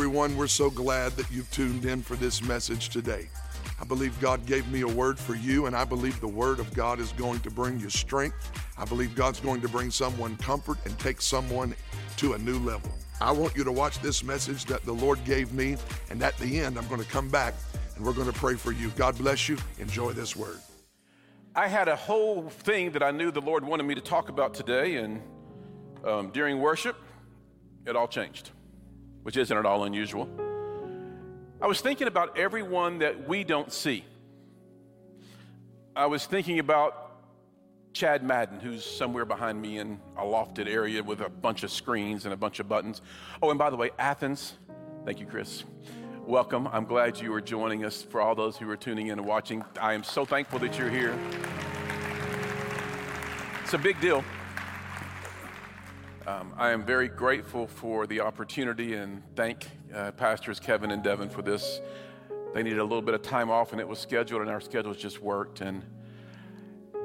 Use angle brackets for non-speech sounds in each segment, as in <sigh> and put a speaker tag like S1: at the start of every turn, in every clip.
S1: Everyone, we're so glad that you've tuned in for this message today. I believe God gave me a word for you, and I believe the word of God is going to bring you strength. I believe God's going to bring someone comfort and take someone to a new level. I want you to watch this message that the Lord gave me, and at the end, I'm going to come back and we're going to pray for you. God bless you. Enjoy this word.
S2: I had a whole thing that I knew the Lord wanted me to talk about today, and um, during worship, it all changed which isn't at all unusual. I was thinking about everyone that we don't see. I was thinking about Chad Madden, who's somewhere behind me in a lofted area with a bunch of screens and a bunch of buttons. Oh, and by the way, Athens, thank you, Chris. Welcome. I'm glad you are joining us for all those who are tuning in and watching. I am so thankful that you're here. It's a big deal. Um, I am very grateful for the opportunity and thank uh, Pastors Kevin and Devin for this. They needed a little bit of time off and it was scheduled, and our schedules just worked. And,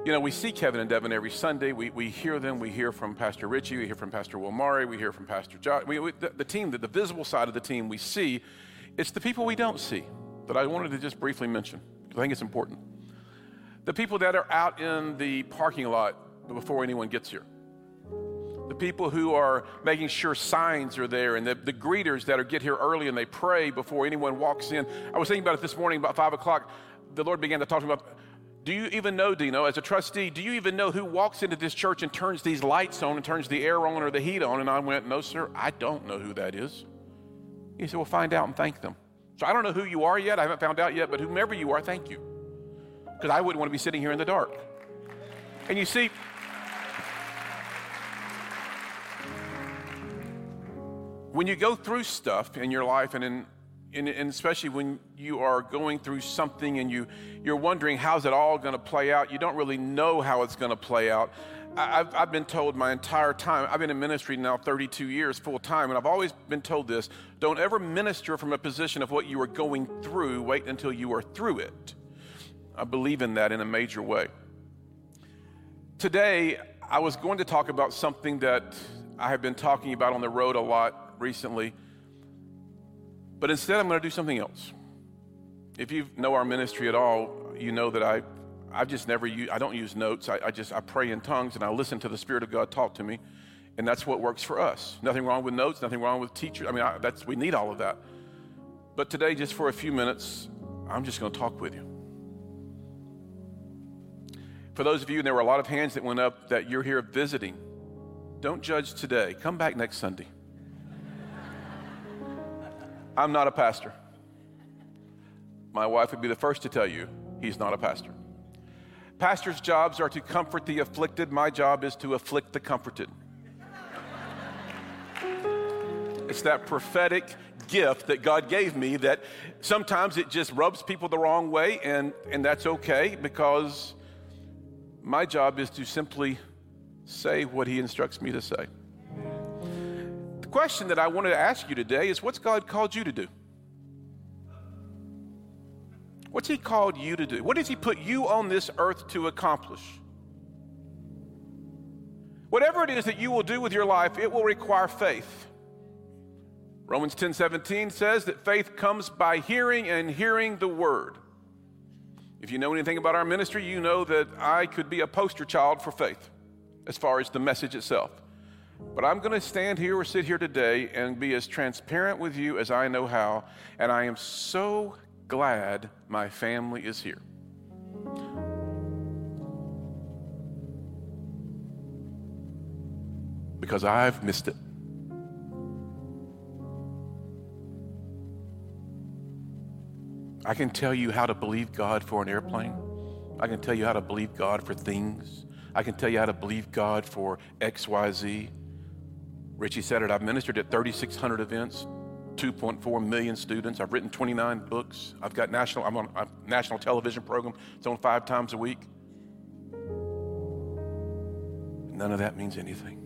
S2: you know, we see Kevin and Devin every Sunday. We, we hear them. We hear from Pastor Richie. We hear from Pastor Wilmari. We hear from Pastor Josh. We, we, the, the team, the, the visible side of the team we see, it's the people we don't see that I wanted to just briefly mention. I think it's important. The people that are out in the parking lot before anyone gets here the people who are making sure signs are there, and the, the greeters that are get here early and they pray before anyone walks in. I was thinking about it this morning about five o'clock. The Lord began to talk to me about. Do you even know, Dino, as a trustee, do you even know who walks into this church and turns these lights on and turns the air on or the heat on? And I went, No, sir, I don't know who that is. He said, Well, find out and thank them. So I don't know who you are yet. I haven't found out yet, but whomever you are, thank you. Because I wouldn't want to be sitting here in the dark. And you see, when you go through stuff in your life and in and, and, especially when you are going through something and you you're wondering how's it all going to play out you don't really know how it's going to play out. I've, I've been told my entire time i've been in ministry now 32 years full time and i've always been told this don't ever minister from a position of what you are going through wait until you are through it. I believe in that in a major way. Today i was going to talk about something that i have been talking about on the road a lot recently. But instead, I'm going to do something else. If you know our ministry at all, you know that I, I just never use, I don't use notes. I, I just, I pray in tongues and I listen to the Spirit of God talk to me. And that's what works for us. Nothing wrong with notes, nothing wrong with teachers. I mean, I, that's, we need all of that. But today, just for a few minutes, I'm just going to talk with you. For those of you, and there were a lot of hands that went up that you're here visiting, don't judge today. Come back next Sunday. I'm not a pastor. My wife would be the first to tell you he's not a pastor. Pastors' jobs are to comfort the afflicted. My job is to afflict the comforted. It's that prophetic gift that God gave me that sometimes it just rubs people the wrong way, and, and that's okay because my job is to simply say what He instructs me to say question that I wanted to ask you today is what's God called you to do? What's He called you to do? What does He put you on this earth to accomplish? Whatever it is that you will do with your life, it will require faith. Romans 10 17 says that faith comes by hearing and hearing the word. If you know anything about our ministry, you know that I could be a poster child for faith as far as the message itself. But I'm going to stand here or sit here today and be as transparent with you as I know how. And I am so glad my family is here. Because I've missed it. I can tell you how to believe God for an airplane. I can tell you how to believe God for things. I can tell you how to believe God for XYZ. Richie said it. I've ministered at 3,600 events, 2.4 million students. I've written 29 books. I've got national. I'm on a national television program. It's on five times a week. None of that means anything.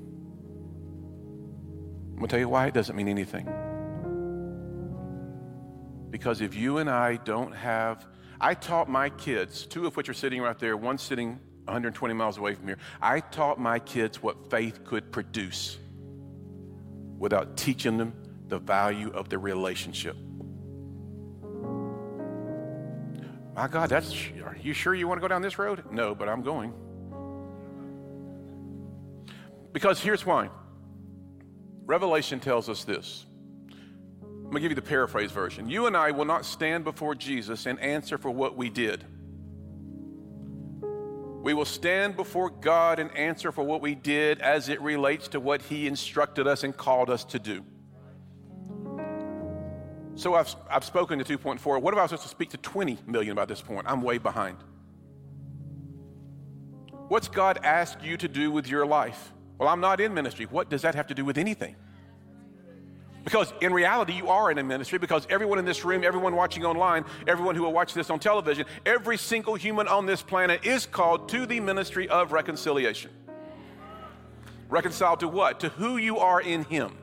S2: I'm gonna tell you why it doesn't mean anything. Because if you and I don't have, I taught my kids, two of which are sitting right there, one sitting 120 miles away from here. I taught my kids what faith could produce without teaching them the value of the relationship. My God, that's, are you sure you want to go down this road? No, but I'm going. Because here's why Revelation tells us this. I'm going to give you the paraphrase version. You and I will not stand before Jesus and answer for what we did. We will stand before God and answer for what we did as it relates to what He instructed us and called us to do. So I've, I've spoken to 2.4. What if I was supposed to speak to 20 million by this point? I'm way behind. What's God asked you to do with your life? Well, I'm not in ministry. What does that have to do with anything? Because in reality, you are in a ministry because everyone in this room, everyone watching online, everyone who will watch this on television, every single human on this planet is called to the ministry of reconciliation. Reconciled to what? To who you are in Him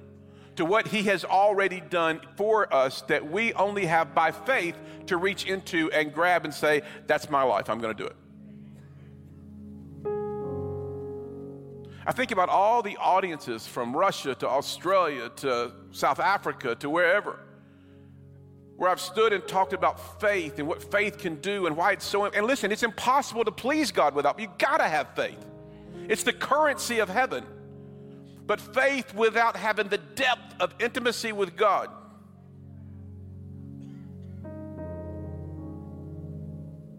S2: to what He has already done for us that we only have by faith to reach into and grab and say, That's my life, I'm going to do it. I think about all the audiences from Russia to Australia to South Africa to wherever, where I've stood and talked about faith and what faith can do and why it's so. And listen, it's impossible to please God without. You got to have faith. It's the currency of heaven. But faith without having the depth of intimacy with God.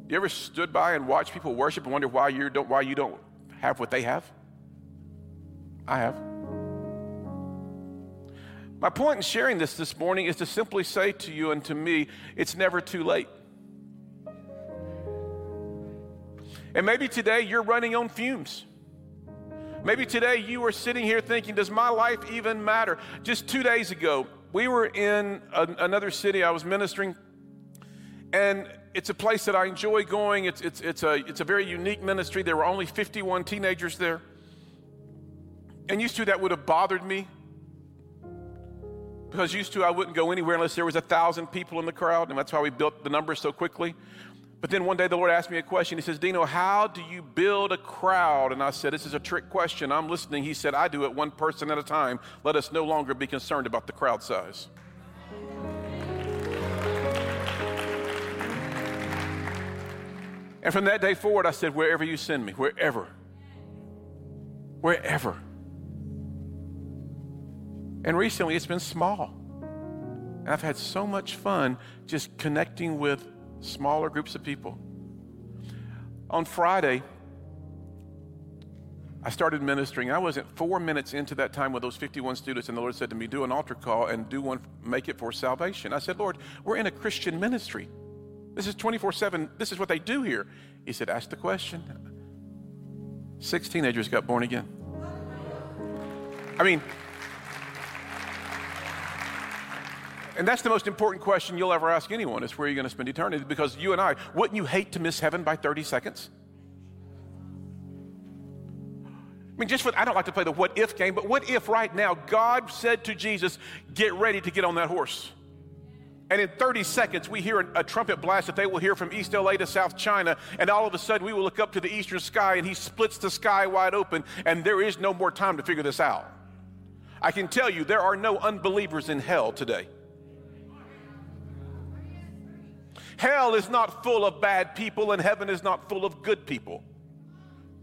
S2: You ever stood by and watched people worship and wonder why you don't why you don't have what they have? I have. My point in sharing this this morning is to simply say to you and to me, it's never too late. And maybe today you're running on fumes. Maybe today you are sitting here thinking, does my life even matter? Just two days ago, we were in a, another city. I was ministering, and it's a place that I enjoy going. It's, it's, it's, a, it's a very unique ministry. There were only 51 teenagers there. And used to, that would have bothered me because used to, I wouldn't go anywhere unless there was a thousand people in the crowd, and that's why we built the numbers so quickly. But then one day the Lord asked me a question. He says, Dino, how do you build a crowd? And I said, This is a trick question. I'm listening. He said, I do it one person at a time. Let us no longer be concerned about the crowd size. And from that day forward, I said, Wherever you send me, wherever, wherever. And recently it's been small. And I've had so much fun just connecting with smaller groups of people. On Friday, I started ministering. I wasn't four minutes into that time with those 51 students, and the Lord said to me, Do an altar call and do one, make it for salvation. I said, Lord, we're in a Christian ministry. This is 24 7. This is what they do here. He said, Ask the question. Six teenagers got born again. I mean, And that's the most important question you'll ever ask anyone is where are you going to spend eternity? Because you and I, wouldn't you hate to miss heaven by 30 seconds? I mean, just for, I don't like to play the what if game, but what if right now God said to Jesus, get ready to get on that horse? And in 30 seconds, we hear a, trumpet blast that they will hear from East LA to South China. And all of a sudden, we will look up to the eastern sky and he splits the sky wide open. And there is no more time to figure this out. I can tell you, there are no unbelievers in hell today. Hell is not full of bad people, and heaven is not full of good people.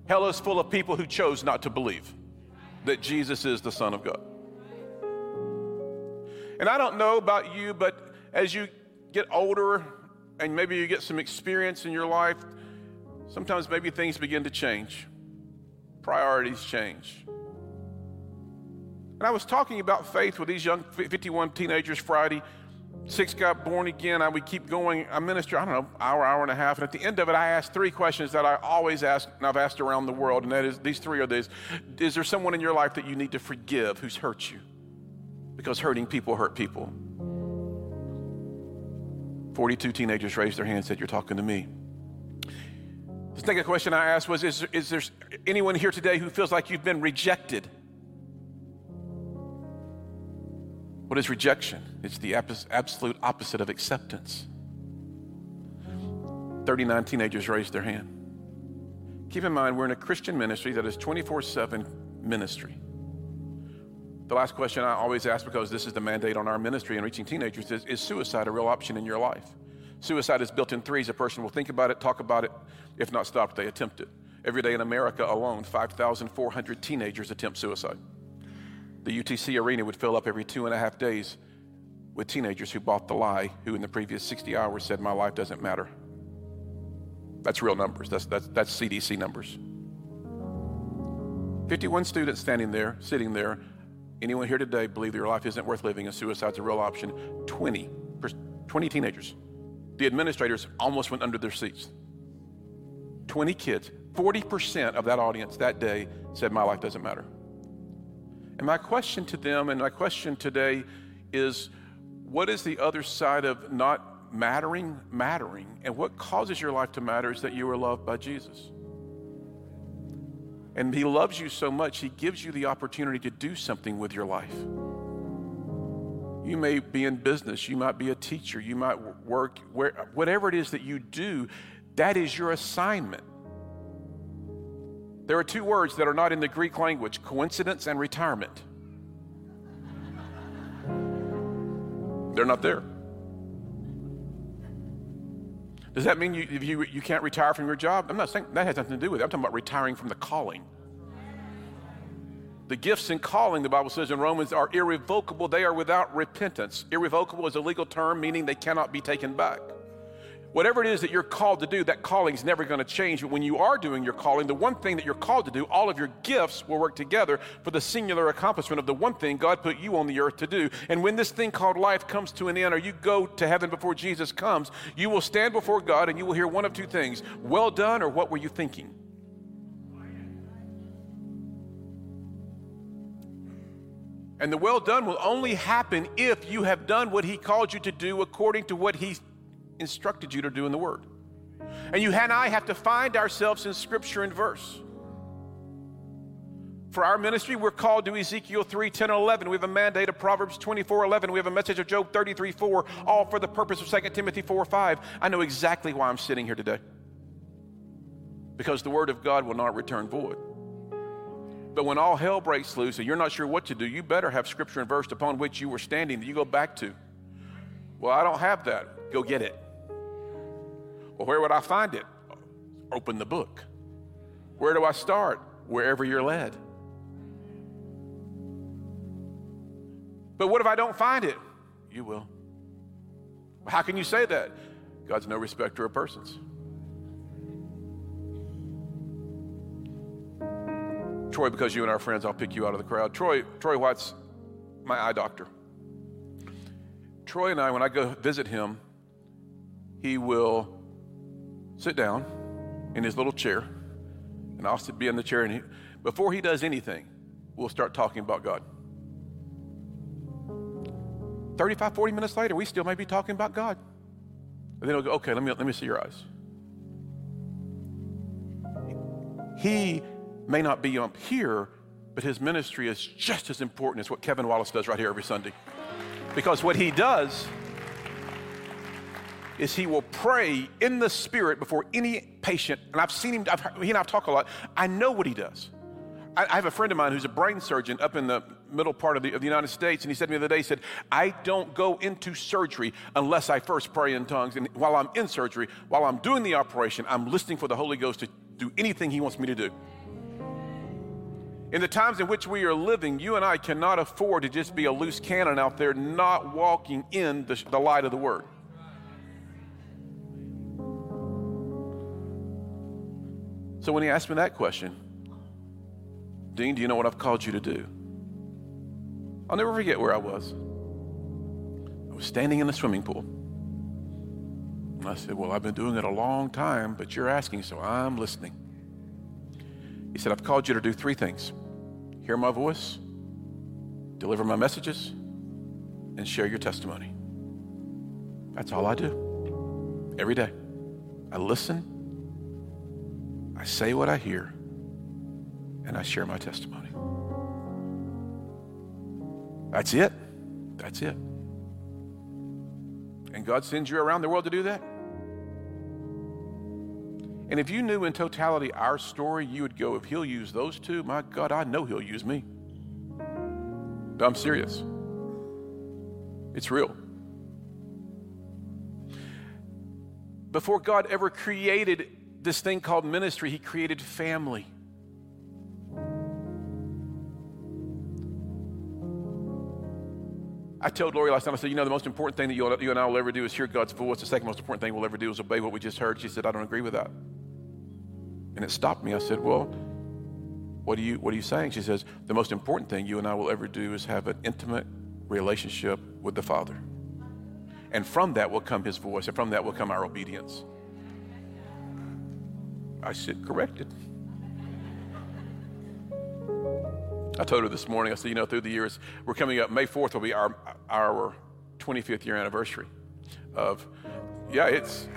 S2: Hell is full of people who chose not to believe that Jesus is the Son of God. And I don't know about you, but as you get older and maybe you get some experience in your life, sometimes maybe things begin to change, priorities change. And I was talking about faith with these young 51 teenagers Friday Six got born again. I would keep going. I minister, I don't know, hour, hour and a half. And at the end of it, I asked three questions that I always ask, and I've asked around the world. And that is, these three are these. Is there someone in your life that you need to forgive who's hurt you? Because hurting people hurt people. 42 teenagers raised their hand and said, You're talking to me. The second question I asked was is, is there anyone here today who feels like you've been rejected? What is rejection? It's the absolute opposite of acceptance. 39 teenagers raised their hand. Keep in mind, we're in a Christian ministry that is 24 7 ministry. The last question I always ask, because this is the mandate on our ministry and reaching teenagers, is Is suicide a real option in your life? Suicide is built in threes. A person will think about it, talk about it, if not stopped, they attempt it. Every day in America alone, 5,400 teenagers attempt suicide. The UTC arena would fill up every two and a half days with teenagers who bought the lie, who in the previous 60 hours said, My life doesn't matter. That's real numbers, that's, that's, that's CDC numbers. 51 students standing there, sitting there. Anyone here today believe your life isn't worth living and suicide's a real option? 20, 20 teenagers. The administrators almost went under their seats. 20 kids, 40% of that audience that day said, My life doesn't matter. And my question to them and my question today is what is the other side of not mattering, mattering? And what causes your life to matter is that you are loved by Jesus. And He loves you so much, He gives you the opportunity to do something with your life. You may be in business, you might be a teacher, you might work where, whatever it is that you do, that is your assignment. There are two words that are not in the Greek language coincidence and retirement. They're not there. Does that mean you, you, you can't retire from your job? I'm not saying that has nothing to do with it. I'm talking about retiring from the calling. The gifts and calling, the Bible says in Romans, are irrevocable. They are without repentance. Irrevocable is a legal term meaning they cannot be taken back. Whatever it is that you're called to do, that calling is never going to change. But when you are doing your calling, the one thing that you're called to do, all of your gifts will work together for the singular accomplishment of the one thing God put you on the earth to do. And when this thing called life comes to an end, or you go to heaven before Jesus comes, you will stand before God and you will hear one of two things Well done, or what were you thinking? And the well done will only happen if you have done what He called you to do according to what He instructed you to do in the Word. And you and I have to find ourselves in Scripture and verse. For our ministry, we're called to Ezekiel 3 10 and 11. We have a mandate of Proverbs 24 11. We have a message of Job 33 4, all for the purpose of 2 Timothy 4 5. I know exactly why I'm sitting here today. Because the Word of God will not return void. But when all hell breaks loose and you're not sure what to do, you better have Scripture and verse upon which you were standing that you go back to. Well, I don't have that. Go get it. Well, where would I find it? Open the book. Where do I start? Wherever you're led. But what if I don't find it? You will. How can you say that? God's no respecter of persons. Troy, because you and our friends, I'll pick you out of the crowd. Troy, Troy White's my eye doctor. Troy and I, when I go visit him, he will sit down in his little chair, and I'll sit, be in the chair. And he, before he does anything, we'll start talking about God. 35, 40 minutes later, we still may be talking about God. And then he'll go, okay, let me, let me see your eyes. He may not be up here, but his ministry is just as important as what Kevin Wallace does right here every Sunday. Because what he does is he will pray in the spirit before any patient. And I've seen him, I've he and I've talked a lot. I know what he does. I, I have a friend of mine who's a brain surgeon up in the middle part of the, of the United States, and he said to me the other day, he said, I don't go into surgery unless I first pray in tongues. And while I'm in surgery, while I'm doing the operation, I'm listening for the Holy Ghost to do anything he wants me to do. In the times in which we are living, you and I cannot afford to just be a loose cannon out there not walking in the, the light of the Word. So when he asked me that question, Dean, do you know what I've called you to do? I'll never forget where I was. I was standing in the swimming pool. And I said, Well, I've been doing it a long time, but you're asking, so I'm listening. He said, I've called you to do three things hear my voice, deliver my messages, and share your testimony. That's all I do every day. I listen I say what I hear, and I share my testimony. That's it. That's it. And God sends you around the world to do that. And if you knew in totality our story, you would go, if He'll use those two, my God, I know He'll use me. No, I'm serious. It's real. Before God ever created this thing called ministry, He created family. I told Lori last night, I said, you know, the most important thing that you, you and I will ever do is hear God's voice. The second most important thing we'll ever do is obey what we just heard. She said, I don't agree with that. And it stopped me. I said, well, what are you, what are you saying? She says, the most important thing you and I will ever do is have an intimate relationship with the Father. And from that will come his voice, and from that will come our obedience. I said, corrected. I told her this morning, I said, you know, through the years, we're coming up, May 4th will be our, our 25th year anniversary of, yeah, it's.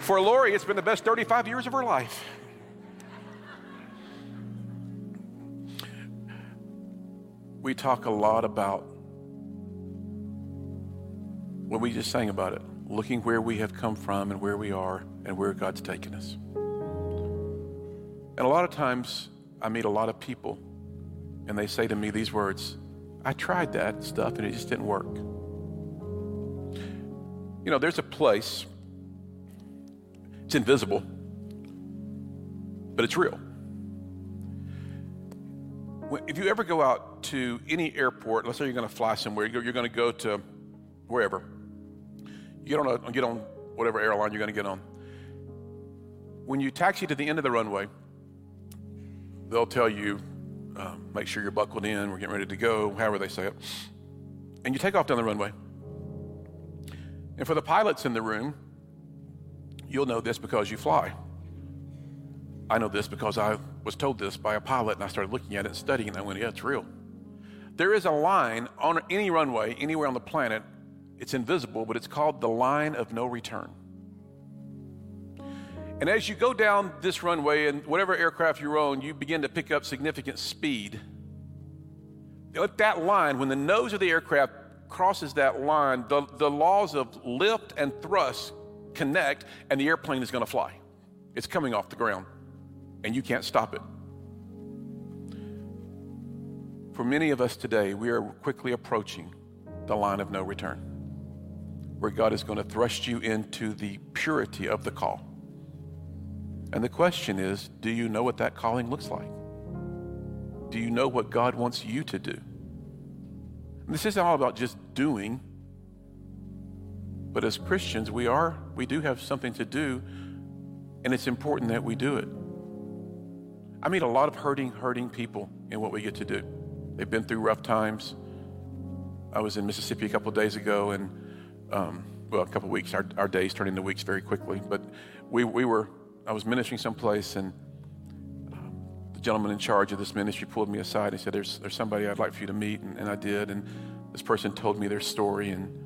S2: For Lori, it's been the best 35 years of her life. We talk a lot about what we just sang about it, looking where we have come from and where we are and where God's taken us. And a lot of times, I meet a lot of people, and they say to me these words I tried that stuff, and it just didn't work. You know, there's a place, it's invisible, but it's real. If you ever go out to any airport, let's say you're going to fly somewhere, you're going to go to wherever, you on, a, get on whatever airline you're going to get on. When you taxi to the end of the runway, they'll tell you, uh, make sure you're buckled in, we're getting ready to go, however they say it. And you take off down the runway. And for the pilots in the room, you'll know this because you fly. I know this because I was told this by a pilot and I started looking at it and studying and I went, yeah, it's real. There is a line on any runway anywhere on the planet. It's invisible, but it's called the line of no return. And as you go down this runway and whatever aircraft you're on, you begin to pick up significant speed. At that line, when the nose of the aircraft crosses that line, the, the laws of lift and thrust connect, and the airplane is going to fly. It's coming off the ground, and you can't stop it. For many of us today, we are quickly approaching the line of no return, where God is going to thrust you into the purity of the call. And the question is do you know what that calling looks like? Do you know what God wants you to do? And this isn't all about just doing, but as Christians, we are, we do have something to do, and it's important that we do it. I meet a lot of hurting, hurting people in what we get to do. They've been through rough times. I was in Mississippi a couple days ago, and um, well, a couple weeks. Our, our days turn into weeks very quickly, but we, we were I was ministering someplace, and um, the gentleman in charge of this ministry pulled me aside and said, There's, there's somebody I'd like for you to meet. And, and I did. And this person told me their story. And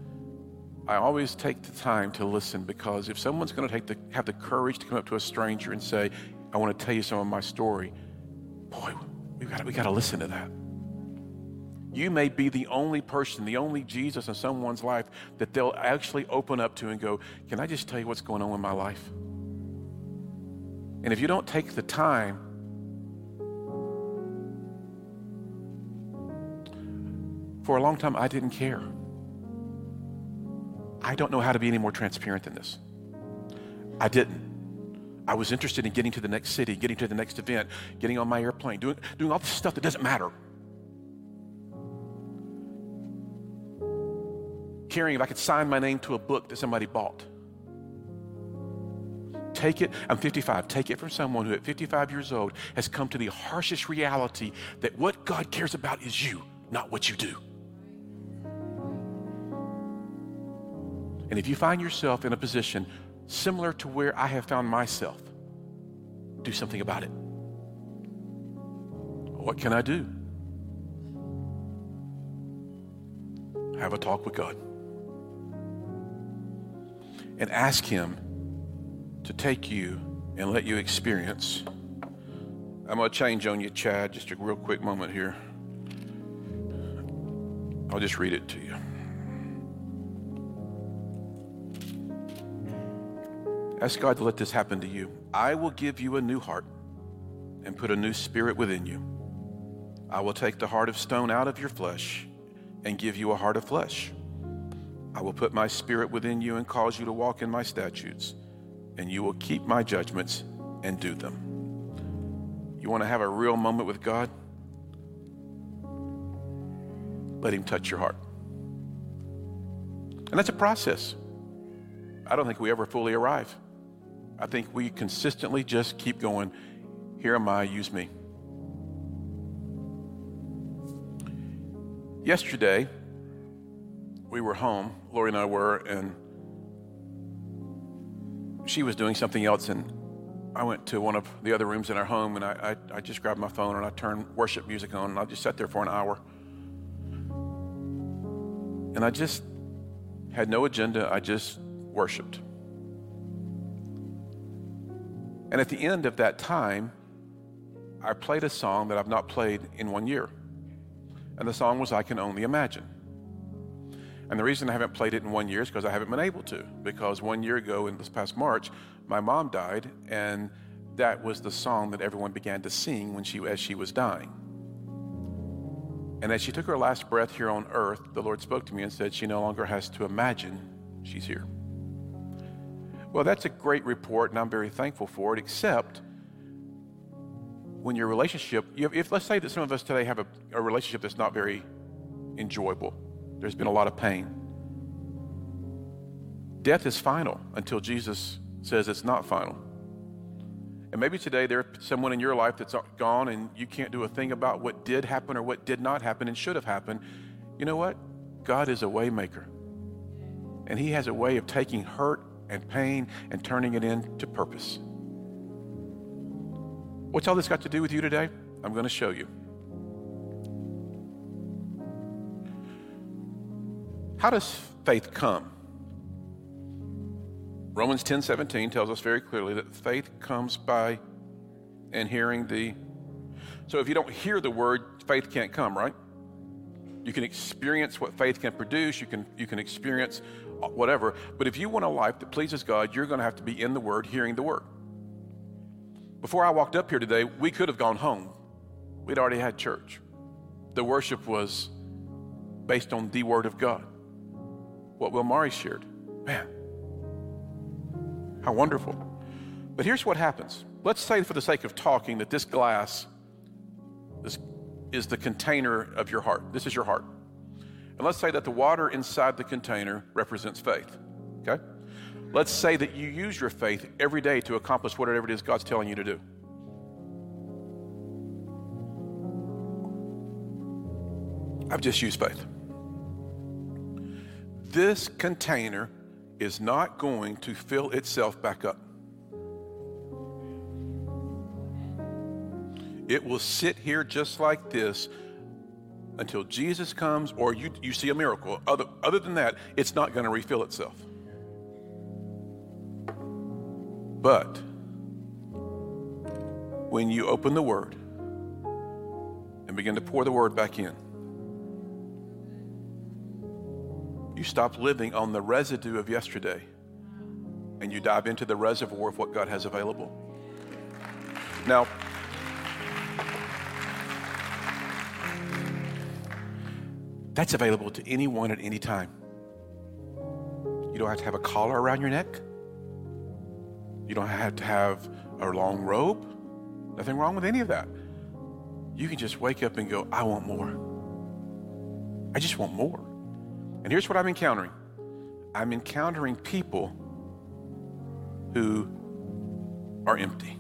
S2: I always take the time to listen because if someone's going to take the, have the courage to come up to a stranger and say, I want to tell you some of my story, boy, we got we got to listen to that. You may be the only person, the only Jesus in someone's life that they'll actually open up to and go, Can I just tell you what's going on in my life? And if you don't take the time, for a long time, I didn't care. I don't know how to be any more transparent than this. I didn't. I was interested in getting to the next city, getting to the next event, getting on my airplane, doing, doing all the stuff that doesn't matter. Caring if I could sign my name to a book that somebody bought. Take it, I'm 55, take it from someone who at 55 years old has come to the harshest reality that what God cares about is you, not what you do. And if you find yourself in a position similar to where I have found myself, do something about it. What can I do? Have a talk with God and ask Him to take you and let you experience. I'm going to change on you, Chad, just a real quick moment here. I'll just read it to you. Ask God to let this happen to you. I will give you a new heart and put a new spirit within you. I will take the heart of stone out of your flesh and give you a heart of flesh. I will put my spirit within you and cause you to walk in my statutes, and you will keep my judgments and do them. You want to have a real moment with God? Let Him touch your heart. And that's a process. I don't think we ever fully arrive. I think we consistently just keep going, Here am I, use me. Yesterday, we were home, Lori and I were, and she was doing something else. And I went to one of the other rooms in our home and I, I, I just grabbed my phone and I turned worship music on and I just sat there for an hour. And I just had no agenda, I just worshiped. And at the end of that time, I played a song that I've not played in one year. And the song was I Can Only Imagine. And the reason I haven't played it in one year is because I haven't been able to. Because one year ago, in this past March, my mom died, and that was the song that everyone began to sing when she, as she was dying. And as she took her last breath here on earth, the Lord spoke to me and said she no longer has to imagine she's here. Well, that's a great report, and I'm very thankful for it, except when your relationship, if let's say that some of us today have a, a relationship that's not very enjoyable, there's been a lot of pain. Death is final until Jesus says it's not final. And maybe today there's someone in your life that's gone and you can't do a thing about what did happen or what did not happen and should have happened. You know what? God is a waymaker. And he has a way of taking hurt and pain and turning it into purpose. What's all this got to do with you today? I'm going to show you. How does faith come? Romans 10 17 tells us very clearly that faith comes by and hearing the. So if you don't hear the word, faith can't come, right? You can experience what faith can produce, you can, you can experience uh, whatever. But if you want a life that pleases God, you're going to have to be in the Word, hearing the Word. Before I walked up here today, we could have gone home. We'd already had church. The worship was based on the Word of God. What Will Murray shared. Man, how wonderful. But here's what happens. Let's say, for the sake of talking, that this glass is, is the container of your heart. This is your heart. And let's say that the water inside the container represents faith. Okay? Let's say that you use your faith every day to accomplish whatever it is God's telling you to do. I've just used faith. This container is not going to fill itself back up. It will sit here just like this until Jesus comes or you, you see a miracle. Other, other than that, it's not going to refill itself. But when you open the Word and begin to pour the Word back in, You stop living on the residue of yesterday and you dive into the reservoir of what God has available. Now, that's available to anyone at any time. You don't have to have a collar around your neck. You don't have to have a long robe. Nothing wrong with any of that. You can just wake up and go, I want more. I just want more. And here's what I'm encountering I'm encountering people who are empty.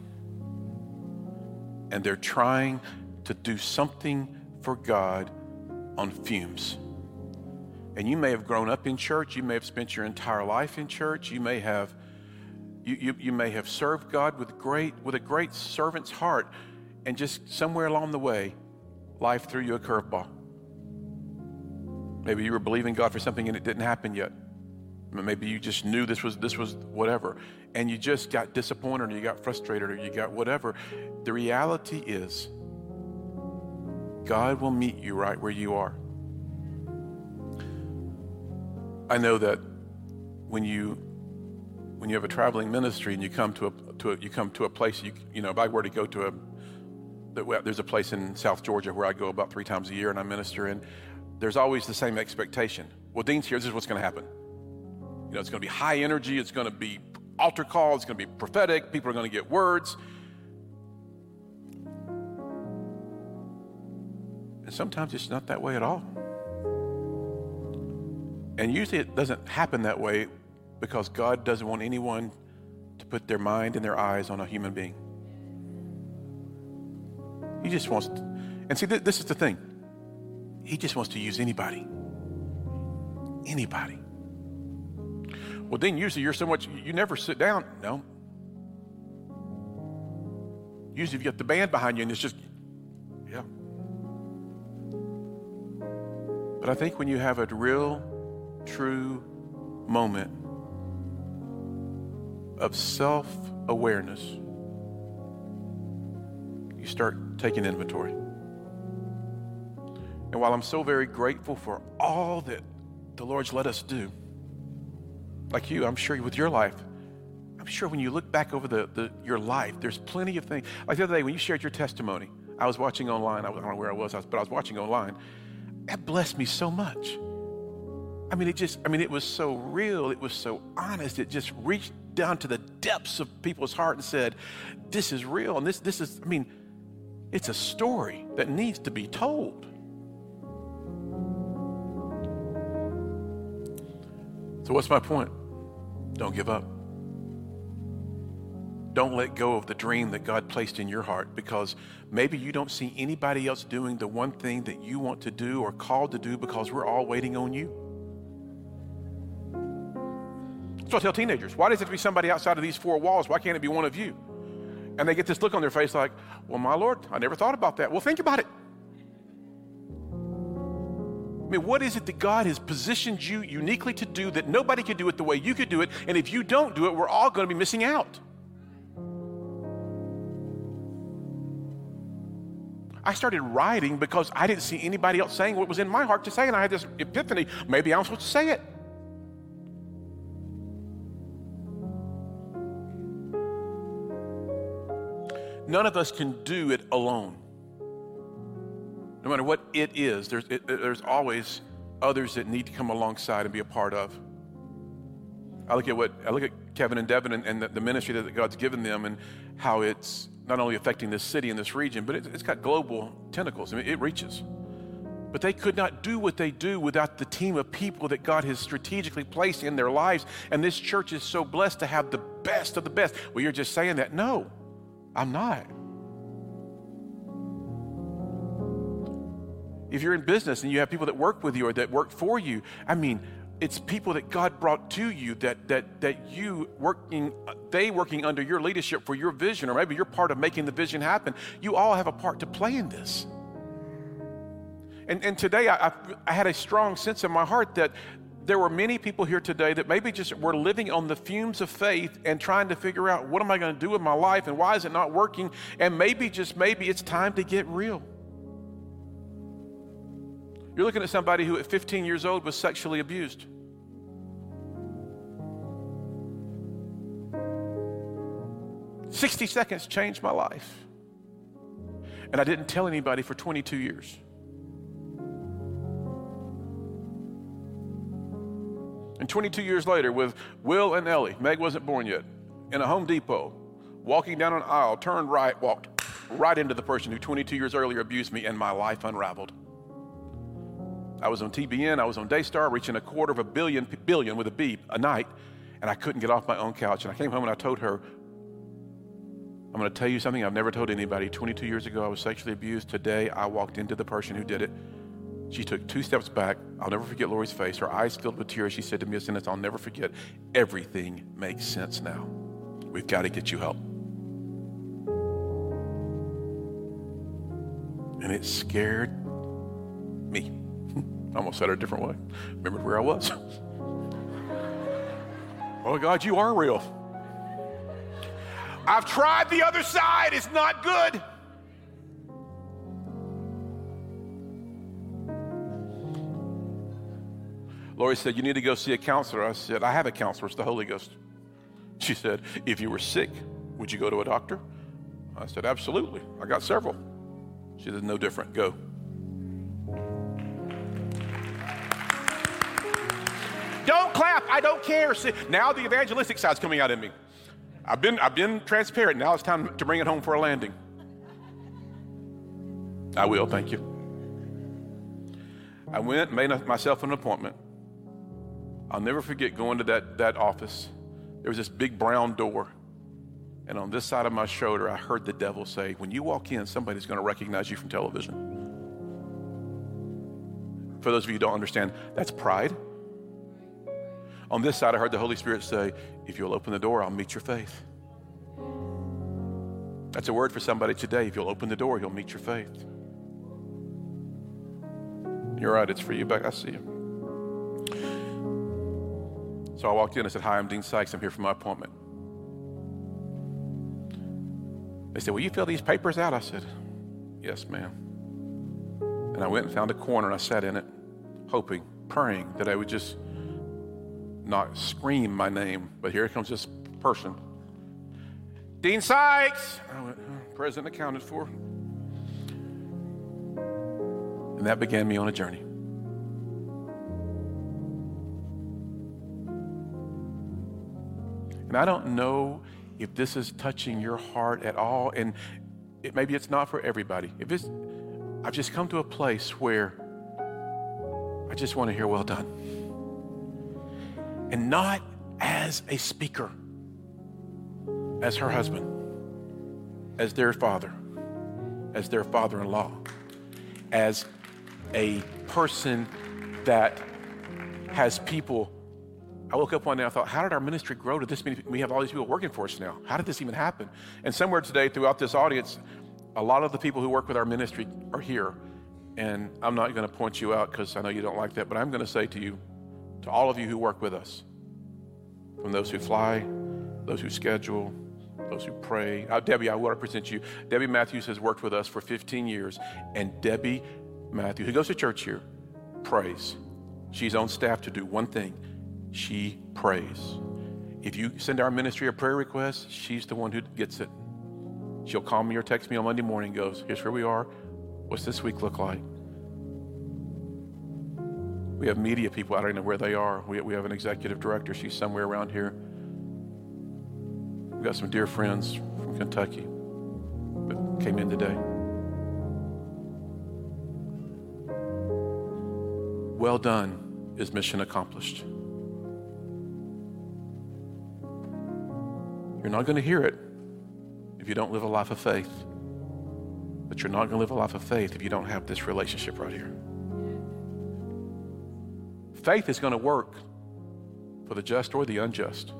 S2: And they're trying to do something for God on fumes. And you may have grown up in church, you may have spent your entire life in church, you may have you, you, you may have served God with great with a great servant's heart, and just somewhere along the way, life threw you a curveball. Maybe you were believing God for something and it didn't happen yet. Maybe you just knew this was this was whatever, and you just got disappointed, or you got frustrated, or you got whatever. The reality is, God will meet you right where you are. I know that when you when you have a traveling ministry and you come to a, to a you come to a place you you know if I were to go to a there's a place in South Georgia where I go about three times a year and I minister, and there's always the same expectation. Well, Dean's here, this is what's going to happen. You know, it's going to be high energy, it's going to be altar call, it's going to be prophetic, people are going to get words. And sometimes it's not that way at all. And usually it doesn't happen that way because God doesn't want anyone to put their mind and their eyes on a human being. He just wants to, and see, th- this is the thing. He just wants to use anybody. Anybody. Well, then usually you're so much, you never sit down. No. Usually if you get the band behind you and it's just, yeah. But I think when you have a real, true moment of self awareness, you start taking inventory. And while I'm so very grateful for all that the Lord's let us do, like you, I'm sure with your life, I'm sure when you look back over the, the, your life, there's plenty of things. Like the other day when you shared your testimony, I was watching online. I don't know where I was, but I was watching online. That blessed me so much. I mean, it just, I mean, it was so real. It was so honest. It just reached down to the depths of people's heart and said, this is real. And this, this is, I mean, it's a story that needs to be told. So, what's my point? Don't give up. Don't let go of the dream that God placed in your heart because maybe you don't see anybody else doing the one thing that you want to do or called to do because we're all waiting on you. So I tell teenagers, why does it have to be somebody outside of these four walls? Why can't it be one of you? And they get this look on their face like, well, my Lord, I never thought about that. Well, think about it. I mean, what is it that God has positioned you uniquely to do that nobody could do it the way you could do it? And if you don't do it, we're all going to be missing out. I started writing because I didn't see anybody else saying what was in my heart to say, and I had this epiphany maybe I'm supposed to say it. None of us can do it alone no matter what it is, there's, it, there's always others that need to come alongside and be a part of. I look at what I look at Kevin and Devin and, and the, the, ministry that God's given them and how it's not only affecting this city and this region, but it, it's got global tentacles. I mean, it reaches. But they could not do what they do without the team of people that God has strategically placed in their lives. And this church is so blessed to have the best of the best. Well, you're just saying that. No, I'm not. If you're in business and you have people that work with you or that work for you, I mean, it's people that God brought to you that that that you working they working under your leadership for your vision or maybe you're part of making the vision happen. You all have a part to play in this. And, and today I, I, I had a strong sense in my heart that there were many people here today that maybe just were living on the fumes of faith and trying to figure out what am I going to do with my life and why is it not working? And maybe, just maybe, it's time to get real. You're looking at somebody who at 15 years old was sexually abused. Sixty seconds changed my life. And I didn't tell anybody for 22 years. And 22 years later, with Will and Ellie, Meg wasn't born yet, in a Home Depot, walking down an aisle, turned right, walked right into the person who 22 years earlier abused me, and my life unraveled. I was on TBN, I was on Daystar, reaching a quarter of a billion, billion with a B a night, and I couldn't get off my own couch. And I came home and I told her, I'm going to tell you something I've never told anybody. 22 years ago, I was sexually abused. Today, I walked into the person who did it. She took two steps back. I'll never forget Lori's face. Her eyes filled with tears. She said to me a sentence I'll never forget. Everything makes sense now. We've got to get you help. And it scared me. <laughs> I almost said it a different way. Remembered where I was. <laughs> oh, God, you are real. I've tried the other side, it's not good. Lori said, You need to go see a counselor. I said, I have a counselor, it's the Holy Ghost. She said, If you were sick, would you go to a doctor? I said, Absolutely. I got several. She said, No different. Go. Don't clap. I don't care. See, now the evangelistic side's coming out in me. I've been, I've been transparent. Now it's time to bring it home for a landing. I will, thank you. I went, made myself an appointment. I'll never forget going to that, that office. There was this big brown door. And on this side of my shoulder, I heard the devil say, When you walk in, somebody's going to recognize you from television. For those of you who don't understand, that's pride. On this side, I heard the Holy Spirit say, If you'll open the door, I'll meet your faith. That's a word for somebody today. If you'll open the door, he'll meet your faith. You're right, it's for you back. I see you. So I walked in and said, Hi, I'm Dean Sikes. I'm here for my appointment. They said, Will you fill these papers out? I said, Yes, ma'am. And I went and found a corner and I sat in it, hoping, praying that I would just not scream my name. But here comes this person Dean Sikes. I went, oh, uh, President accounted for. And that began me on a journey. And I don't know if this is touching your heart at all, and it, maybe it's not for everybody. If it's, I've just come to a place where I just want to hear, well done. And not as a speaker, as her husband, as their father, as their father in law, as a person that has people I woke up one day and I thought, how did our ministry grow to this many? We have all these people working for us now. How did this even happen? And somewhere today, throughout this audience, a lot of the people who work with our ministry are here. And I'm not going to point you out because I know you don't like that, but I'm going to say to you, to all of you who work with us, from those who fly, those who schedule, those who pray. Uh, Debbie, I want to present you. Debbie Matthews has worked with us for 15 years, and Debbie Matthews, who goes to church here, prays. She's on staff to do one thing she prays. If you send our ministry a prayer request, she's the one who gets it. She'll call me or text me on Monday morning goes, Here's where we are. What's this week look like? We have media people, I don't know where they are. We, we have an executive director, she's somewhere around here. We've got some dear friends from Kentucky that came in today. Well done is mission accomplished. You're not going to hear it if you don't live a life of faith. But you're not going to live a life of faith if you don't have this relationship right here. Faith is going to work for the just or the unjust.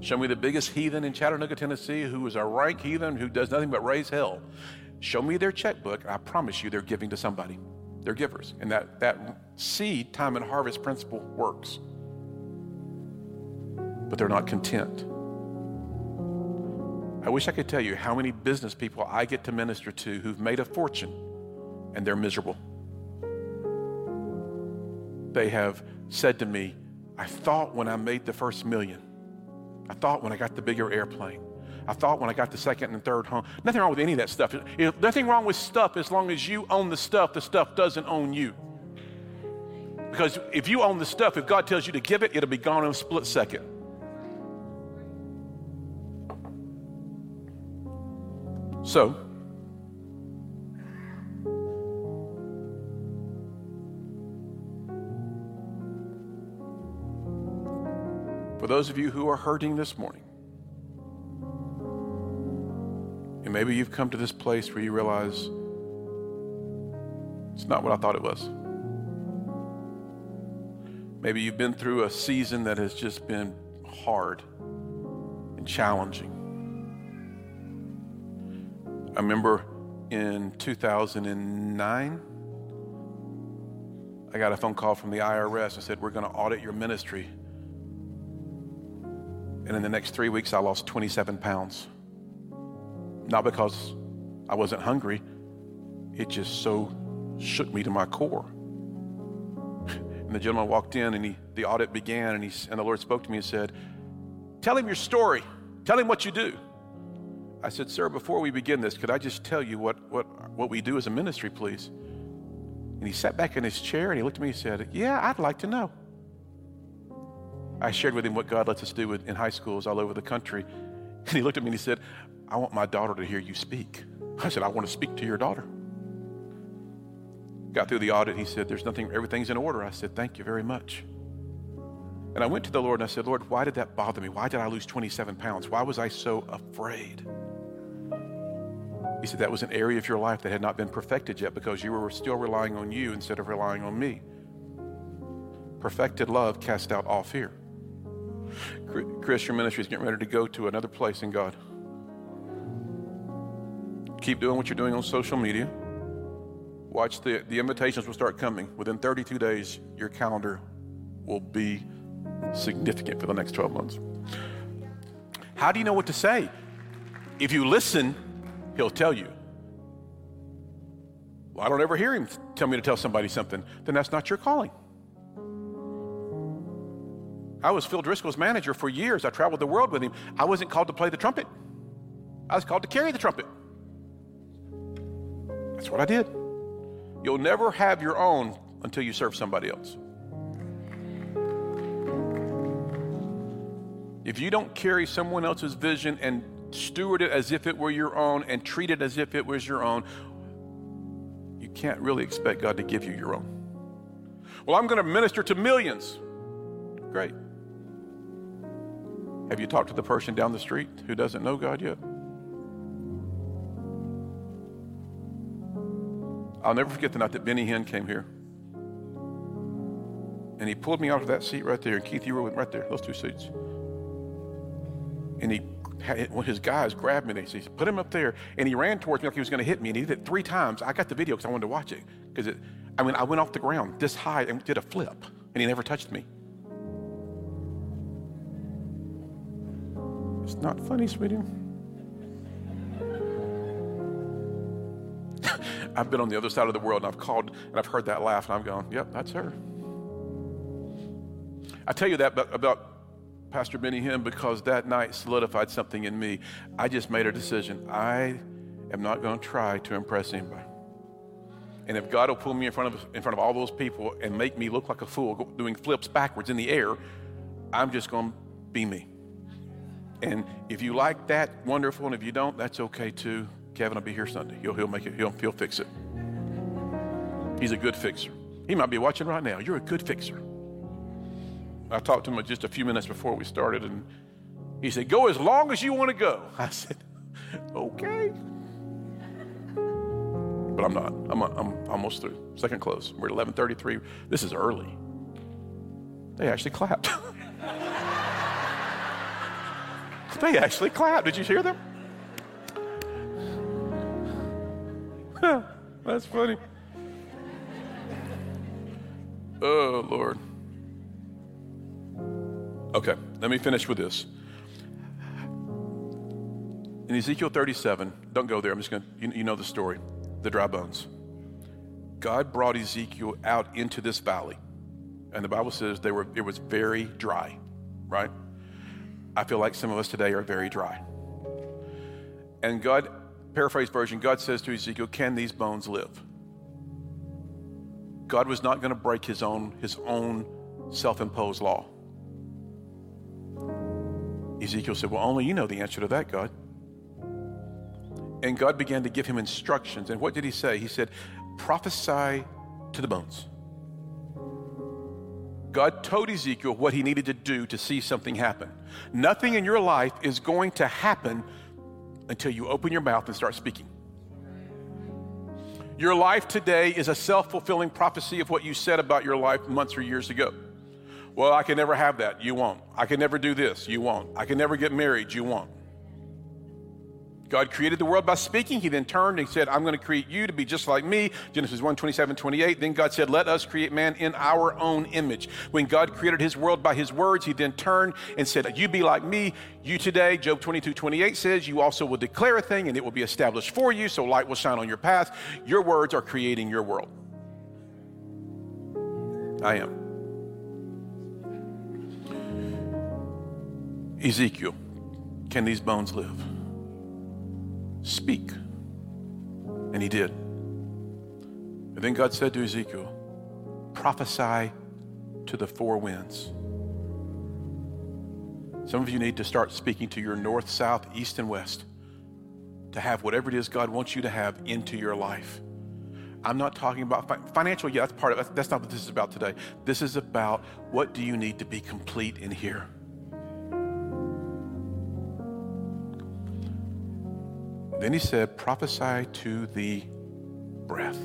S2: Show me the biggest heathen in Chattanooga, Tennessee, who is a rank heathen who does nothing but raise hell. Show me their checkbook. I promise you they're giving to somebody. They're givers. And that, that seed, time, and harvest principle works but they're not content. I wish I could tell you how many business people I get to minister to who've made a fortune and they're miserable. They have said to me, I thought when I made the first million, I thought when I got the bigger airplane, I thought when I got the second and third home. Nothing wrong with any of that stuff. Nothing wrong with stuff as long as you own the stuff, the stuff doesn't own you. Because if you own the stuff, if God tells you to give it, it'll be gone in a split second. So, for those of you who are hurting this morning, and maybe you've come to this place where you realize it's not what I thought it was. Maybe you've been through a season that has just been hard and challenging. I remember in 2009, I got a phone call from the IRS. and said, We're going to audit your ministry. And in the next three weeks, I lost 27 pounds. Not because I wasn't hungry, it just so shook me to my core. And the gentleman walked in and he, the audit began, and, he, and the Lord spoke to me and said, Tell him your story. Tell him what you do. I said, Sir, before we begin this, could I just tell you what, what, what we do as a ministry, please? And he sat back in his chair and he looked at me and said, Yeah, I'd like to know. I shared with him what God lets us do in high schools all over the country. And he looked at me and he said, I want my daughter to hear you speak. I said, I want to speak to your daughter. Got through the audit. He said, There's nothing, everything's in order. I said, Thank you very much. And I went to the Lord and I said, Lord, why did that bother me? Why did I lose 27 pounds? Why was I so afraid? He said, That was an area of your life that had not been perfected yet because you were still relying on you instead of relying on me. Perfected love cast out all fear. Christian ministry is getting ready to go to another place in God. Keep doing what you're doing on social media. Watch the, the invitations will start coming. Within 32 days, your calendar will be significant for the next 12 months. How do you know what to say? If you listen, he'll tell you. Well, I don't ever hear him tell me to tell somebody something. Then that's not your calling. I was Phil Driscoll's manager for years. I traveled the world with him. I wasn't called to play the trumpet, I was called to carry the trumpet. That's what I did. You'll never have your own until you serve somebody else. If you don't carry someone else's vision and steward it as if it were your own and treat it as if it was your own, you can't really expect God to give you your own. Well, I'm going to minister to millions. Great. Have you talked to the person down the street who doesn't know God yet? I'll never forget the night that Benny Hinn came here. And he pulled me out of that seat right there. And Keith, you were right there, those two seats. And he had, one of his guys grabbed me and he said, put him up there. And he ran towards me like he was going to hit me. And he did it three times. I got the video because I wanted to watch it. Because it, I mean, I went off the ground this high and did a flip. And he never touched me. Not funny, sweetie. <laughs> I've been on the other side of the world and I've called and I've heard that laugh and I'm going, yep, that's her. I tell you that about Pastor Benny Hinn because that night solidified something in me. I just made a decision. I am not going to try to impress anybody. And if God will pull me in front of in front of all those people and make me look like a fool doing flips backwards in the air, I'm just going to be me. And if you like that, wonderful. And if you don't, that's okay too. Kevin will be here Sunday. He'll, he'll make it, he'll, he'll fix it. He's a good fixer. He might be watching right now. You're a good fixer. I talked to him just a few minutes before we started, and he said, Go as long as you want to go. <laughs> I said, Okay. But I'm not. I'm, I'm almost through. Second close. We're at 11:33. This is early. They actually clapped. <laughs> They actually clapped. Did you hear them? That's funny. Oh, Lord. Okay, let me finish with this. In Ezekiel 37, don't go there. I'm just going to, you, you know the story, the dry bones. God brought Ezekiel out into this valley, and the Bible says they were, it was very dry, right? I feel like some of us today are very dry. And God, paraphrase version, God says to Ezekiel, Can these bones live? God was not going to break his own, his own self imposed law. Ezekiel said, Well, only you know the answer to that, God. And God began to give him instructions. And what did he say? He said, Prophesy to the bones. God told Ezekiel what he needed to do to see something happen. Nothing in your life is going to happen until you open your mouth and start speaking. Your life today is a self fulfilling prophecy of what you said about your life months or years ago. Well, I can never have that. You won't. I can never do this. You won't. I can never get married. You won't. God created the world by speaking. He then turned and said, I'm going to create you to be just like me. Genesis 1 27, 28. Then God said, Let us create man in our own image. When God created his world by his words, he then turned and said, You be like me. You today, Job 22, 28 says, You also will declare a thing and it will be established for you, so light will shine on your path. Your words are creating your world. I am. Ezekiel, can these bones live? Speak. And he did. And then God said to Ezekiel, Prophesy to the four winds. Some of you need to start speaking to your north, south, east, and west to have whatever it is God wants you to have into your life. I'm not talking about fi- financial, yeah, that's part of. That's not what this is about today. This is about what do you need to be complete in here. Then he said, prophesy to the breath.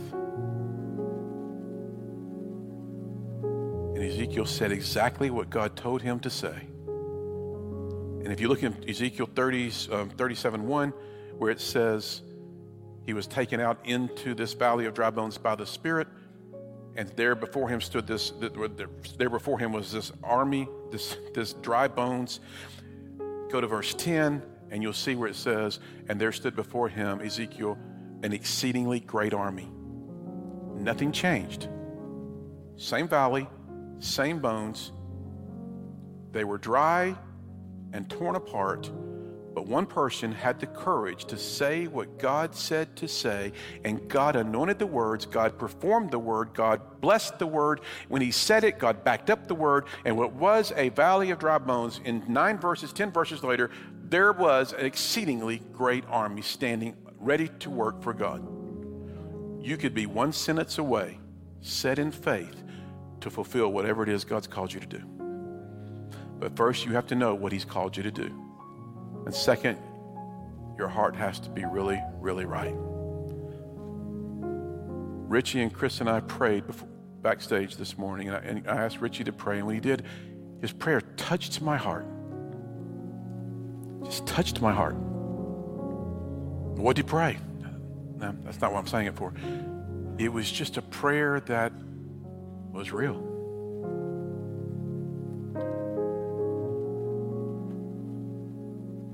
S2: And Ezekiel said exactly what God told him to say. And if you look at Ezekiel 30, um, 37 1, where it says he was taken out into this valley of dry bones by the Spirit, and there before him stood this, there before him was this army, this, this dry bones. Go to verse 10 and you'll see where it says, And there stood before him, Ezekiel, an exceedingly great army. Nothing changed. Same valley, same bones. They were dry and torn apart, but one person had the courage to say what God said to say, and God anointed the words, God performed the word, God blessed the word. When He said it, God backed up the word, and what was a valley of dry bones, in nine verses, ten verses later, there was an exceedingly great army standing ready to work for God. You could be one sentence away, set in faith, to fulfill whatever it is God's called you to do. But first, you have to know what He's called you to do. And second, your heart has to be really, really right. Richie and Chris and I prayed before, backstage this morning, and I, and I asked Richie to pray. And when he did, his prayer touched my heart just touched my heart. What did you pray? No, that's not what I'm saying it for. It was just a prayer that was real.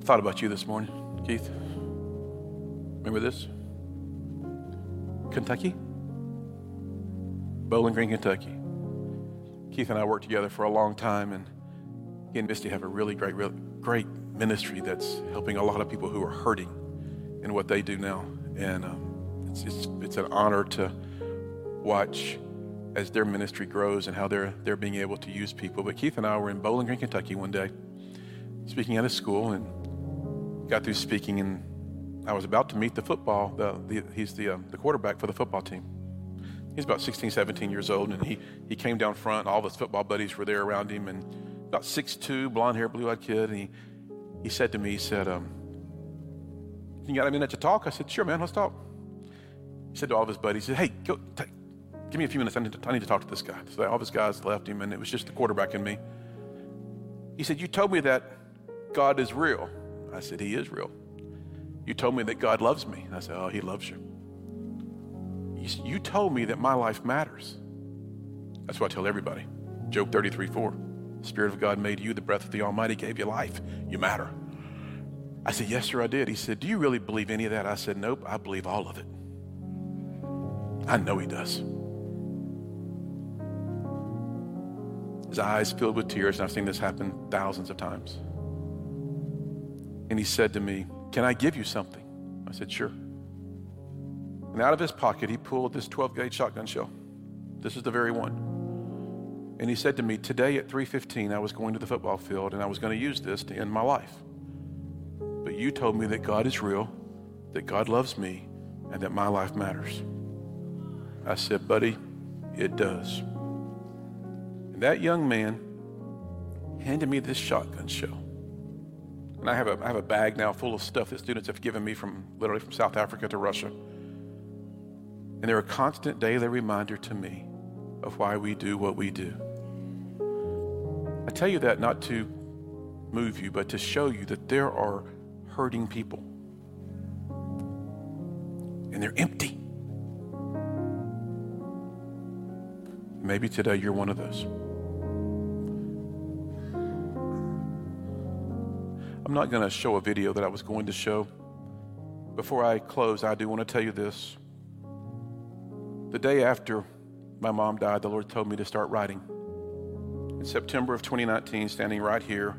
S2: Thought about you this morning, Keith. Remember this? Kentucky? Bowling Green, Kentucky. Keith and I worked together for a long time, and he and Misty have a really great, really great ministry that's helping a lot of people who are hurting in what they do now. And um, it's, it's, it's an honor to watch as their ministry grows and how they're, they're being able to use people. But Keith and I were in Bowling Green, Kentucky one day, speaking at a school, and got through speaking, and I was about to meet the football, the, the, he's the, um, the quarterback for the football team. He's about 16, 17 years old, and he, he came down front. All of his football buddies were there around him, and about 6'2", blonde hair, blue eyed kid. And he, he said to me, he said, um, You got a minute to talk? I said, Sure, man, let's talk. He said to all of his buddies, he said, Hey, go, take, give me a few minutes. I need, to, I need to talk to this guy. So all of his guys left him, and it was just the quarterback and me. He said, You told me that God is real. I said, He is real. You told me that God loves me. I said, Oh, He loves you. You told me that my life matters. That's what I tell everybody. Job 33 4. Spirit of God made you, the breath of the Almighty gave you life. You matter. I said, Yes, sir, I did. He said, Do you really believe any of that? I said, Nope, I believe all of it. I know he does. His eyes filled with tears, and I've seen this happen thousands of times. And he said to me, Can I give you something? I said, Sure. And out of his pocket, he pulled this 12 gauge shotgun shell. This is the very one. And he said to me, Today at 3:15, I was going to the football field and I was going to use this to end my life. But you told me that God is real, that God loves me, and that my life matters. I said, Buddy, it does. And that young man handed me this shotgun shell. And I have a, I have a bag now full of stuff that students have given me from literally from South Africa to Russia. And they're a constant daily reminder to me of why we do what we do. I tell you that not to move you, but to show you that there are hurting people. And they're empty. Maybe today you're one of those. I'm not going to show a video that I was going to show. Before I close, I do want to tell you this. The day after my mom died, the Lord told me to start writing. In September of 2019, standing right here,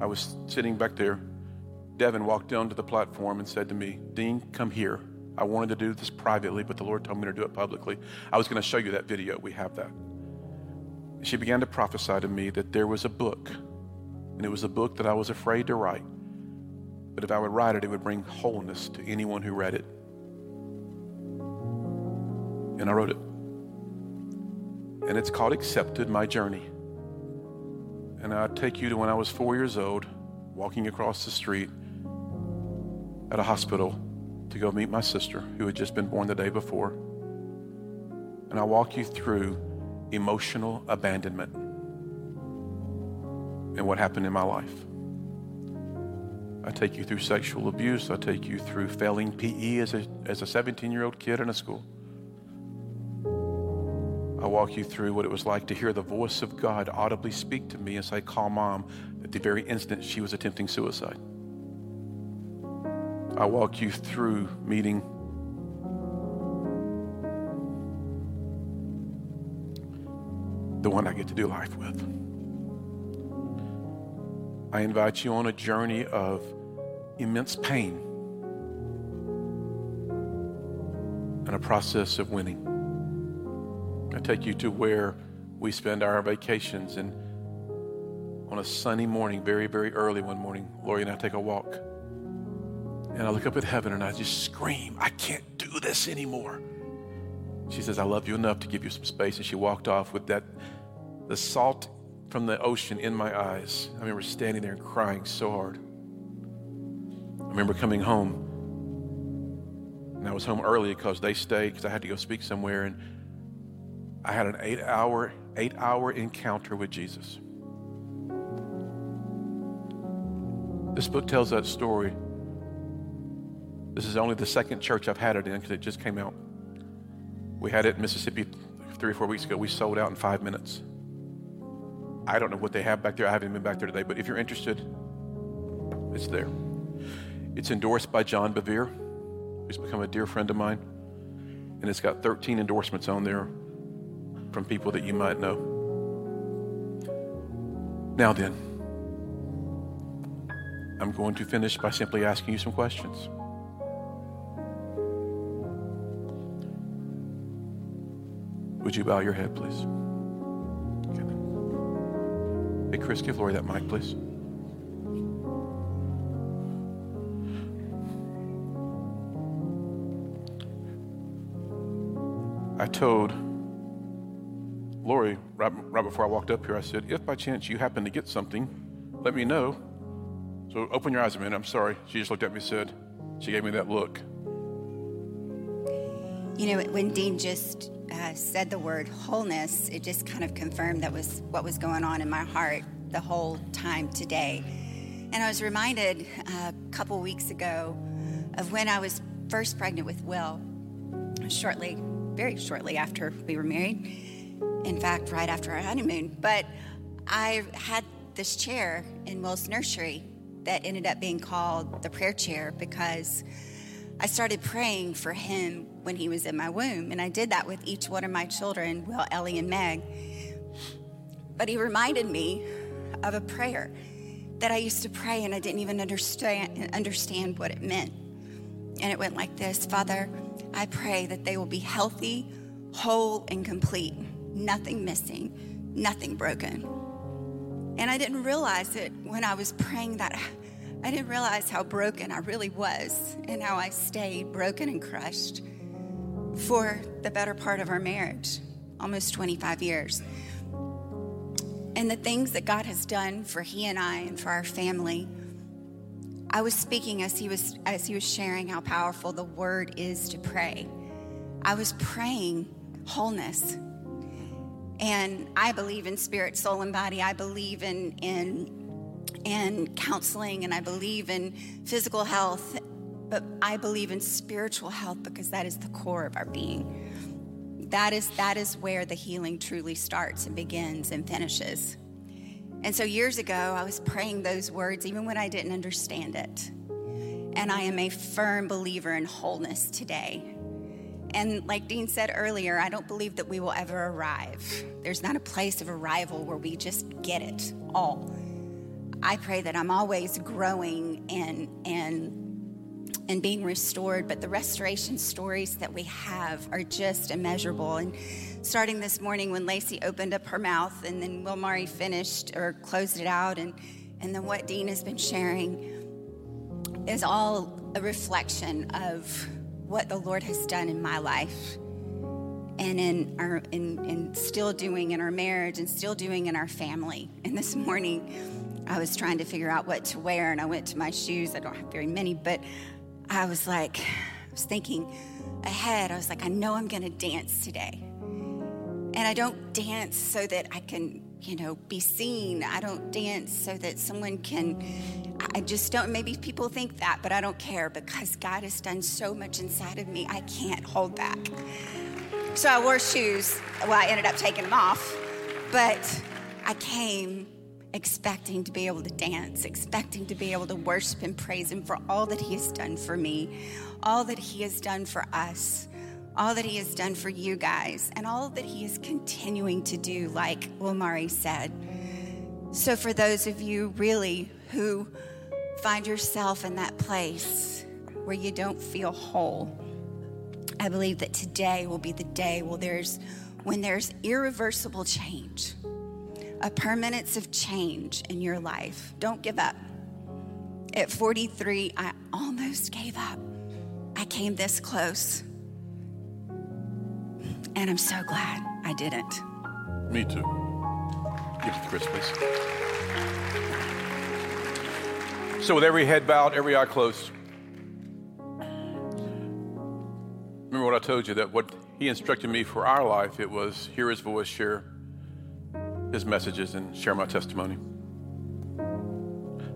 S2: I was sitting back there Devin walked onto the platform and said to me, Dean, come here. I wanted to do this privately, but the Lord told me to do it publicly. I was going to show you that video. We have that. She began to prophesy to me that there was a book, and it was a book that I was afraid to write. But if I would write it, it would bring wholeness to anyone who read it. And I wrote it. And it's called Accepted My Journey. And I take you to when I was four years old, walking across the street at a hospital to go meet my sister who had just been born the day before. And I walk you through emotional abandonment and what happened in my life. I take you through sexual abuse. I take you through failing PE as a, as a 17 year old kid in a school. I walk you through what it was like to hear the voice of God audibly speak to me as I call mom at the very instant she was attempting suicide. I walk you through meeting the one I get to do life with. I invite you on a journey of immense pain and a process of winning. I take you to where we spend our vacations and on a sunny morning, very, very early one morning, Lori and I take a walk. And I look up at heaven and I just scream, I can't do this anymore. She says, I love you enough to give you some space. And she walked off with that, the salt from the ocean in my eyes. I remember standing there and crying so hard. I remember coming home. And I was home early because they stayed because I had to go speak somewhere. And I had an eight hour, eight hour encounter with Jesus. This book tells that story. This is only the second church I've had it in because it just came out. We had it in Mississippi three or four weeks ago. We sold out in five minutes. I don't know what they have back there. I haven't been back there today, but if you're interested, it's there. It's endorsed by John Bevere, who's become a dear friend of mine. And it's got 13 endorsements on there from people that you might know. Now then, I'm going to finish by simply asking you some questions. Would you bow your head, please? Hey, Chris, give Lori that mic, please. I told Lori right, right before I walked up here, I said, if by chance you happen to get something, let me know. So open your eyes a minute. I'm sorry. She just looked at me and said, she gave me that look.
S3: You know, when Dean just uh, said the word wholeness, it just kind of confirmed that was what was going on in my heart the whole time today. And I was reminded uh, a couple weeks ago of when I was first pregnant with Will, shortly, very shortly after we were married. In fact, right after our honeymoon. But I had this chair in Will's nursery that ended up being called the prayer chair because I started praying for him when he was in my womb. And I did that with each one of my children, Will, Ellie, and Meg. But he reminded me of a prayer that I used to pray and I didn't even understand, understand what it meant. And it went like this Father, I pray that they will be healthy, whole, and complete, nothing missing, nothing broken. And I didn't realize it when I was praying that. I didn't realize how broken I really was and how I stayed broken and crushed for the better part of our marriage, almost 25 years. And the things that God has done for he and I and for our family. I was speaking as he was as he was sharing how powerful the word is to pray. I was praying wholeness. And I believe in spirit, soul, and body. I believe in in in counseling and I believe in physical health, but I believe in spiritual health because that is the core of our being. That is that is where the healing truly starts and begins and finishes. And so years ago, I was praying those words even when I didn't understand it. And I am a firm believer in wholeness today. And like Dean said earlier, I don't believe that we will ever arrive. There's not a place of arrival where we just get it all. I pray that I'm always growing and and and being restored, but the restoration stories that we have are just immeasurable. And starting this morning when Lacey opened up her mouth and then Wilmari finished or closed it out and and then what Dean has been sharing is all a reflection of what the Lord has done in my life and in our in, in still doing in our marriage and still doing in our family. And this morning I was trying to figure out what to wear and I went to my shoes. I don't have very many, but I was like, I was thinking ahead. I was like, I know I'm going to dance today. And I don't dance so that I can, you know, be seen. I don't dance so that someone can, I just don't, maybe people think that, but I don't care because God has done so much inside of me, I can't hold back. So I wore shoes. Well, I ended up taking them off, but I came expecting to be able to dance, expecting to be able to worship and praise Him for all that He has done for me, all that He has done for us, all that He has done for you guys, and all that He is continuing to do, like Wilmari said. So, for those of you really who find yourself in that place where you don't feel whole, I believe that today will be the day where there's when there's irreversible change a permanence of change in your life. Don't give up. At 43, I almost gave up. I came this close. And I'm so glad I didn't.
S2: Me too. Give it to Chris, please. So, with every head bowed, every eye closed, remember what I told you that what he instructed me for our life, it was hear his voice, share his messages and share my testimony.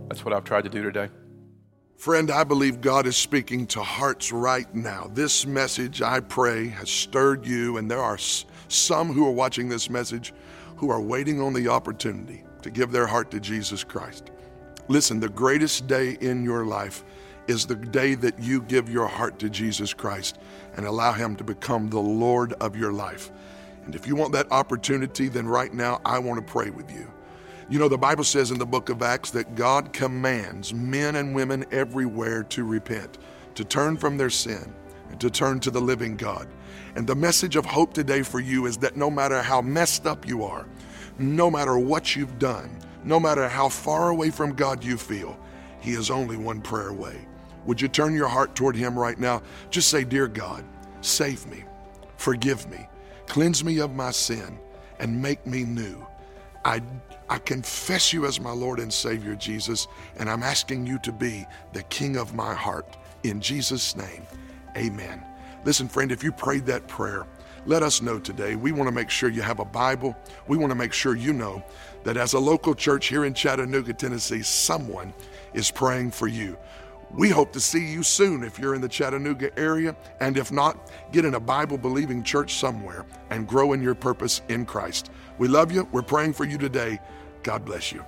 S2: That's what I've tried to do today.
S1: Friend, I believe God is speaking to hearts right now. This message, I pray, has stirred you, and there are some who are watching this message who are waiting on the opportunity to give their heart to Jesus Christ. Listen, the greatest day in your life is the day that you give your heart to Jesus Christ and allow Him to become the Lord of your life. And if you want that opportunity, then right now I want to pray with you. You know, the Bible says in the book of Acts that God commands men and women everywhere to repent, to turn from their sin, and to turn to the living God. And the message of hope today for you is that no matter how messed up you are, no matter what you've done, no matter how far away from God you feel, He is only one prayer away. Would you turn your heart toward Him right now? Just say, Dear God, save me, forgive me Cleanse me of my sin and make me new. I, I confess you as my Lord and Savior, Jesus, and I'm asking you to be the King of my heart. In Jesus' name, amen. Listen, friend, if you prayed that prayer, let us know today. We want to make sure you have a Bible. We want to make sure you know that as a local church here in Chattanooga, Tennessee, someone is praying for you. We hope to see you soon if you're in the Chattanooga area, and if not, get in a Bible believing church somewhere and grow in your purpose in Christ. We love you. We're praying for you today. God bless you.